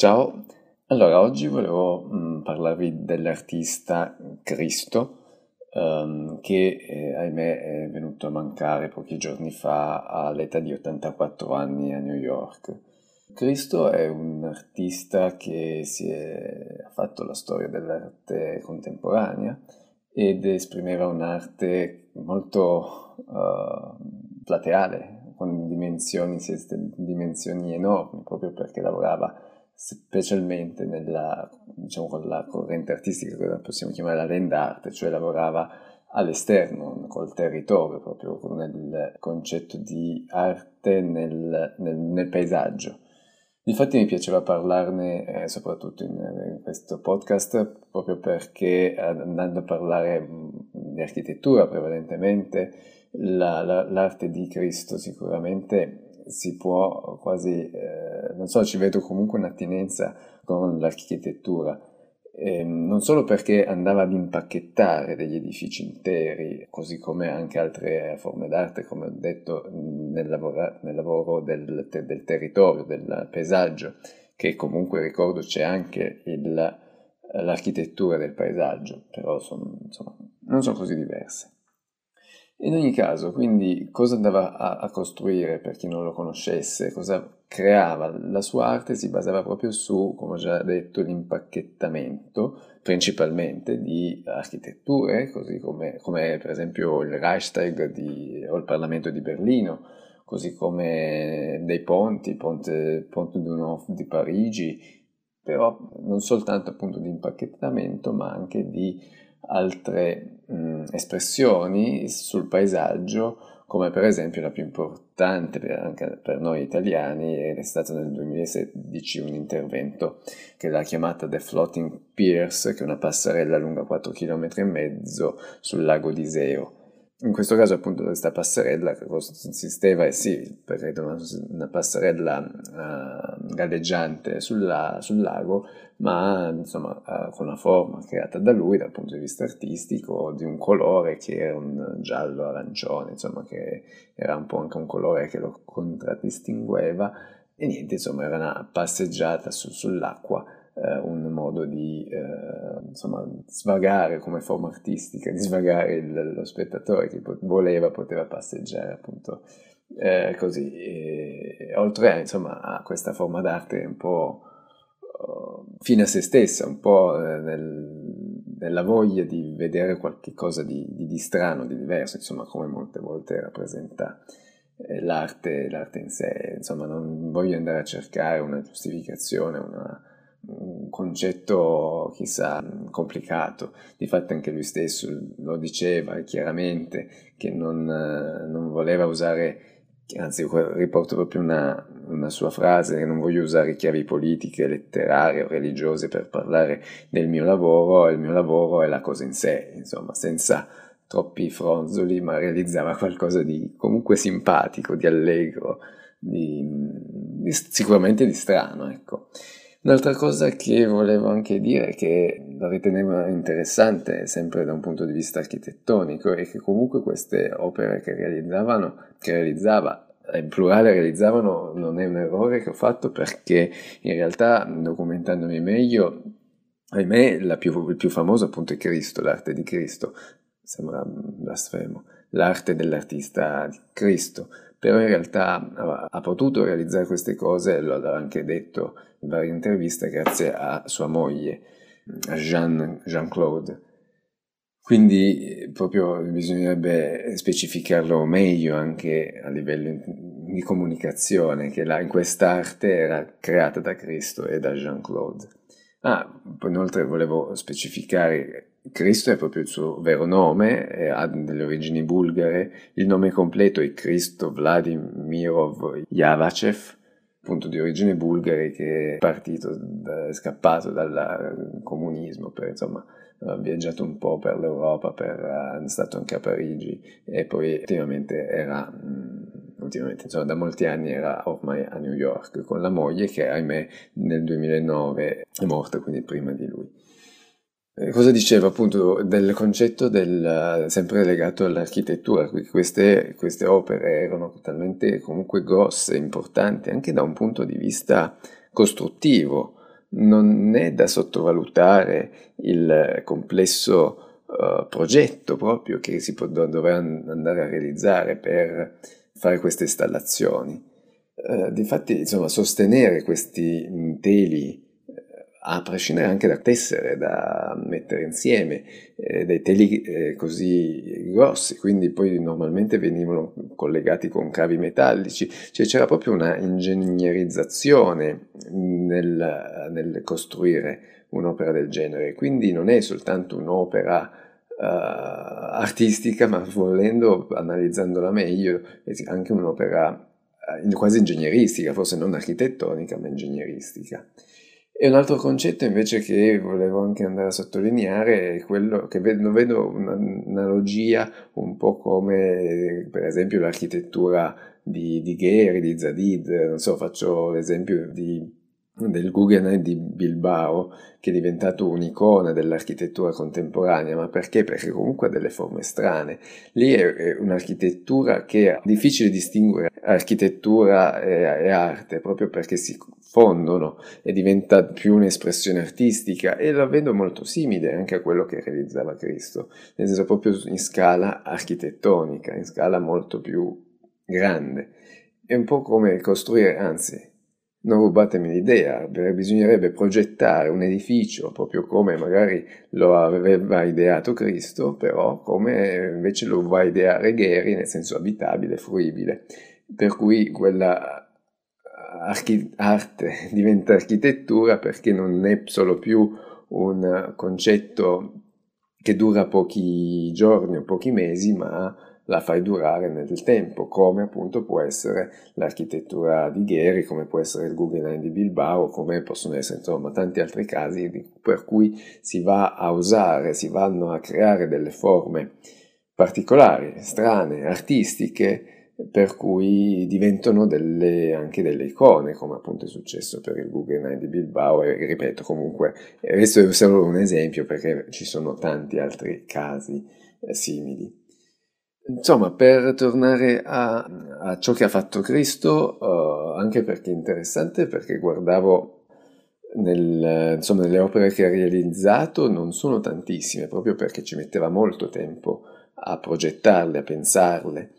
Ciao, allora oggi volevo mh, mm, parlarvi dell'artista Cristo um, che eh, ahimè è venuto a mancare pochi giorni fa all'età di 84 anni a New York. Cristo è un artista che è, ha fatto la storia dell'arte contemporanea ed esprimeva un'arte molto uh, plateale, con dimensioni, dimensioni enormi, proprio perché lavorava specialmente nella, diciamo, con la corrente artistica che possiamo chiamare la land art, cioè lavorava all'esterno, col territorio, proprio il concetto di arte nel, nel, nel paesaggio. Infatti mi piaceva parlarne eh, soprattutto in, in, questo podcast proprio perché andando a parlare di architettura prevalentemente, la, la, l'arte di Cristo sicuramente si può quasi, eh, non so, ci vedo comunque un'attinenza con l'architettura. E ehm, non solo perché andava ad impacchettare degli edifici interi, così come anche altre forme d'arte, come ho detto nel, lavora, nel lavoro del, del, territorio, del paesaggio, che comunque ricordo c'è anche il, l'architettura del paesaggio, però son, insomma, non sono così diverse. In ogni caso, quindi, cosa andava a, a, costruire per chi non lo conoscesse, cosa creava? La sua arte si basava proprio su, come ho già detto, l'impacchettamento principalmente di architetture, così come, come per esempio il Reichstag di, o il Parlamento di Berlino, così come dei ponti, Ponte, Ponte du di Parigi, però non soltanto appunto di impacchettamento, ma anche di altre mh, espressioni sul paesaggio, come per esempio la più importante per, anche per noi italiani ed è stato nel 2016 un intervento che l'ha chiamata The Floating Piers, che è una passerella lunga 4 km e mezzo sul lago di Iseo in questo caso appunto questa passerella che consisteva, eh sì, perché una, una passerella uh, galleggiante sulla, sul lago, ma insomma uh, con una forma creata da lui dal punto di vista artistico, di un colore che era un giallo arancione, insomma che era un po' anche un colore che lo contraddistingueva. E niente, insomma era una passeggiata su, sull'acqua eh, un modo di eh, insomma, svagare come forma artistica, di svagare il, lo spettatore che voleva, poteva passeggiare appunto eh, così. E, oltre insomma, a questa forma d'arte un po' uh, fine a se stessa, un po' eh, nel, nella voglia di vedere qualcosa di, di, di strano, di diverso, insomma come molte volte rappresenta eh, l'arte, l'arte in sé, insomma non voglio andare a cercare una giustificazione, una, un concetto chissà complicato, difatti anche lui stesso lo diceva chiaramente che non, non voleva usare, anzi riporto proprio una, una, sua frase, che non voglio usare chiavi politiche, letterarie o religiose per parlare del mio lavoro, il mio lavoro è la cosa in sé, insomma, senza troppi fronzoli, ma realizzava qualcosa di comunque simpatico, di allegro, di, di, sicuramente di strano, ecco. Un'altra cosa che volevo anche dire, che la ritenevo interessante sempre da un punto di vista architettonico, è che comunque queste opere che realizzavano, che realizzava, in plurale realizzavano, non è un errore che ho fatto perché in realtà documentandomi meglio, ahimè, più, il più famoso appunto è Cristo, l'arte di Cristo, sembra blasfemo, l'arte dell'artista di Cristo, però in realtà ha potuto realizzare queste cose, lo ha anche detto in varie interviste, grazie a sua moglie, a Jean, Jean-Claude. Quindi proprio bisognerebbe specificarlo meglio anche a livello di comunicazione, che là in quest'arte era creata da Cristo e da Jean-Claude. Ah, poi inoltre volevo specificare Cristo è proprio il suo vero nome, ha delle origini bulgare, il nome completo è Cristo Vladimirov Yavachev, appunto di origine bulgare che è partito, è scappato dal comunismo, per, insomma ha viaggiato un po' per l'Europa, per, è stato anche a Parigi e poi ultimamente era, ultimamente, insomma, da molti anni era ormai a New York con la moglie che ahimè nel 2009 è morta, quindi prima di lui. Cosa diceva appunto del concetto del, sempre legato all'architettura, queste, queste opere erano talmente comunque grosse, importanti anche da un punto di vista costruttivo, non è da sottovalutare il complesso uh, progetto proprio che si può, dovrà andare a realizzare per fare queste installazioni. Uh, difatti, insomma, sostenere questi teli a prescindere anche da tessere da mettere insieme, eh, dei teli eh, così grossi, quindi poi normalmente venivano collegati con cavi metallici, cioè c'era proprio una ingegnerizzazione nel, nel costruire un'opera del genere, quindi non è soltanto un'opera artistica, ma volendo, analizzandola meglio, è anche un'opera uh, quasi ingegneristica, forse non architettonica, ma ingegneristica. E un altro concetto invece che volevo anche andare a sottolineare è quello che vedo, vedo un'analogia un po' come per esempio l'architettura di, di Gheri, di Zadid, non so, faccio l'esempio di del Guggenheim di Bilbao, che è diventato un'icona dell'architettura contemporanea, ma perché? Perché comunque ha delle forme strane. Lì è un'architettura che è difficile distinguere architettura e, arte, proprio perché si fondono e diventa più un'espressione artistica e la vedo molto simile anche a quello che realizzava Cristo, nel senso proprio in scala architettonica, in scala molto più grande. È un po' come costruire, anzi, non rubatemi l'idea, bisognerebbe progettare un edificio proprio come magari lo aveva ideato Cristo, però come invece lo va a ideare Gheri, nel senso abitabile, fruibile. Per cui quella archi- arte diventa architettura perché non è solo più un concetto che dura pochi giorni o pochi mesi, ma la fai durare nel tempo, come appunto può essere l'architettura di Gheri, come può essere il Guggenheim di Bilbao, come possono essere insomma tanti altri casi per cui si va a usare, si vanno a creare delle forme particolari, strane, artistiche, per cui diventano delle, anche delle icone, come appunto è successo per il Guggenheim di Bilbao, e ripeto comunque, questo è solo un esempio perché ci sono tanti altri casi eh, simili. Insomma, per tornare a, a, ciò che ha fatto Cristo, uh, anche perché è interessante, perché guardavo nel, insomma, nelle opere che ha realizzato, non sono tantissime, proprio perché ci metteva molto tempo a progettarle, a pensarle.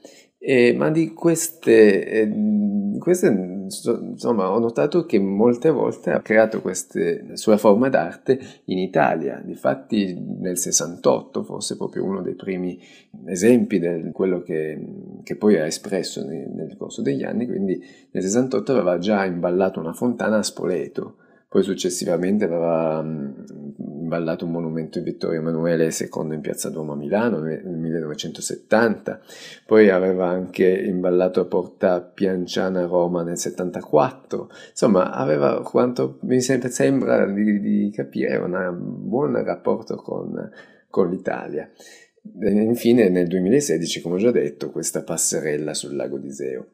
E, ma di queste, eh, queste, insomma, ho notato che molte volte ha creato queste sue forme d'arte in Italia. Difatti, nel 68, forse proprio uno dei primi esempi di quello che, che, poi ha espresso nel, nel corso degli anni. Quindi, nel 68 aveva già imballato una fontana a Spoleto poi successivamente aveva imballato un monumento di Vittorio Emanuele II in Piazza Duomo a Milano nel 1970, poi aveva anche imballato a Porta Pianciana a Roma nel 74, insomma aveva quanto mi sembra di, di capire un buon rapporto con, con l'Italia. E infine nel 2016, come ho già detto, questa passerella sul lago di Seo.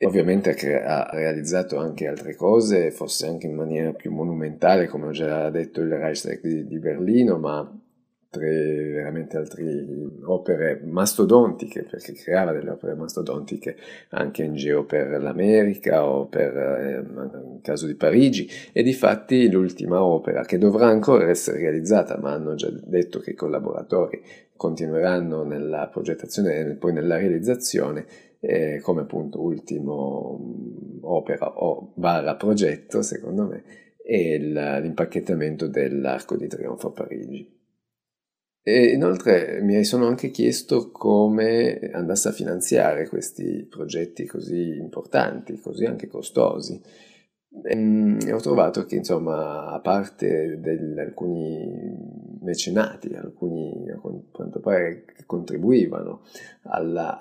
Ovviamente ha realizzato anche altre cose, forse anche in maniera più monumentale, come ho già detto il Reichstag di, di Berlino, ma tre veramente altre opere mastodontiche, perché creava delle opere mastodontiche anche in giro per l'America o per eh, il caso di Parigi, e di fatti l'ultima opera che dovrà ancora essere realizzata, ma hanno già detto che i collaboratori continueranno nella progettazione e poi nella realizzazione, eh, come appunto ultimo mm, opera o barra progetto, secondo me, è l'impacchettamento dell'Arco di Trionfo a Parigi. E inoltre mi sono anche chiesto come andasse a finanziare questi progetti così importanti, così anche costosi. E ehm, ho trovato che, insomma, a parte di alcuni mecenati, alcuni a quanto pare che contribuivano alla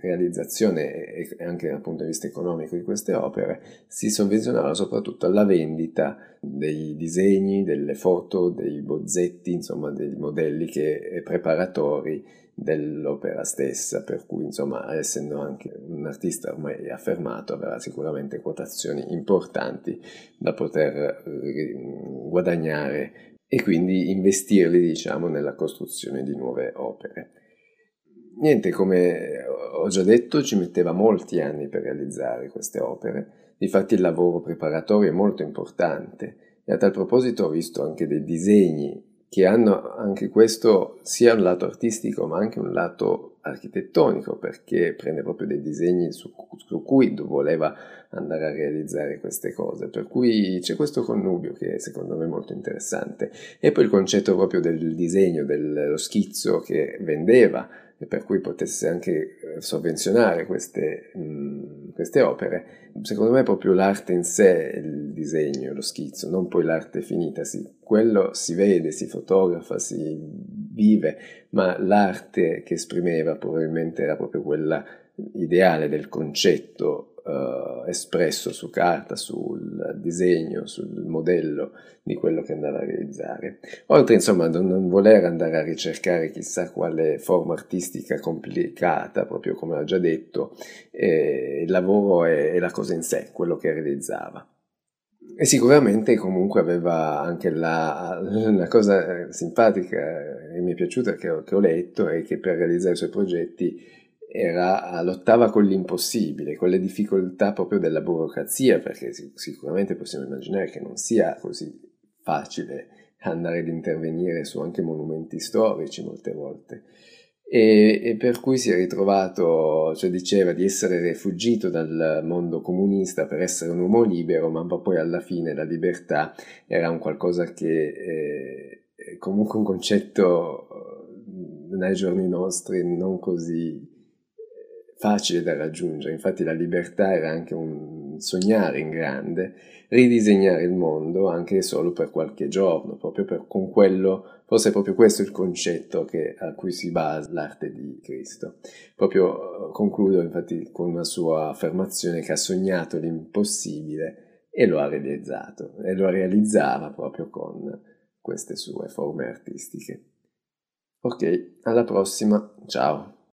realizzazione e anche dal punto di vista economico di queste opere, si sovvenzionava soprattutto alla vendita dei disegni, delle foto, dei bozzetti, insomma dei modelli che, preparatori dell'opera stessa, per cui insomma essendo anche un artista ormai affermato avrà sicuramente quotazioni importanti da poter eh, guadagnare e quindi investirli diciamo nella costruzione di nuove opere. Niente, come ho già detto, ci metteva molti anni per realizzare queste opere, difatti il lavoro preparatorio è molto importante E a tal proposito ho visto anche dei disegni che hanno anche questo sia un lato artistico ma anche un lato architettonico perché prende proprio dei disegni su, su, cui voleva andare a realizzare queste cose. Per cui c'è questo connubio che secondo me è molto interessante. E poi il concetto proprio del disegno dello schizzo che vendeva e per cui potesse anche eh, sovvenzionare queste, mh, queste opere. Secondo me è proprio l'arte in sé il disegno, lo schizzo, non poi l'arte finita, sì, quello si vede, si fotografa, si vive, ma l'arte che esprimeva probabilmente era proprio quella ideale del concetto uh, espresso su carta, sul disegno, sul modello di quello che andava a realizzare. Oltre insomma a non voler andare a ricercare chissà quale forma artistica complicata, proprio come ho già detto, eh, il lavoro è, è la cosa in sé, quello che realizzava. E sicuramente comunque aveva anche la, la cosa simpatica e mi è piaciuta che ho, che ho letto è che per realizzare i suoi progetti era, lottava con l'impossibile, con le difficoltà proprio della burocrazia, perché sicuramente possiamo immaginare che non sia così facile andare ad intervenire su anche monumenti storici molte volte. E, e, per cui si è ritrovato, cioè diceva di essere fuggito dal mondo comunista per essere un uomo libero, ma poi alla fine la libertà era un qualcosa che eh, comunque un concetto eh, nei giorni nostri non così facile da raggiungere, infatti la libertà era anche un sognare in grande, ridisegnare il mondo anche solo per qualche giorno, proprio per, con quello, forse è proprio questo il concetto che, a cui si basa l'arte di Cristo. Proprio eh, concludo infatti con una sua affermazione che ha sognato l'impossibile e lo ha realizzato, e lo realizzava proprio con queste sue forme artistiche. Ok, alla prossima, ciao!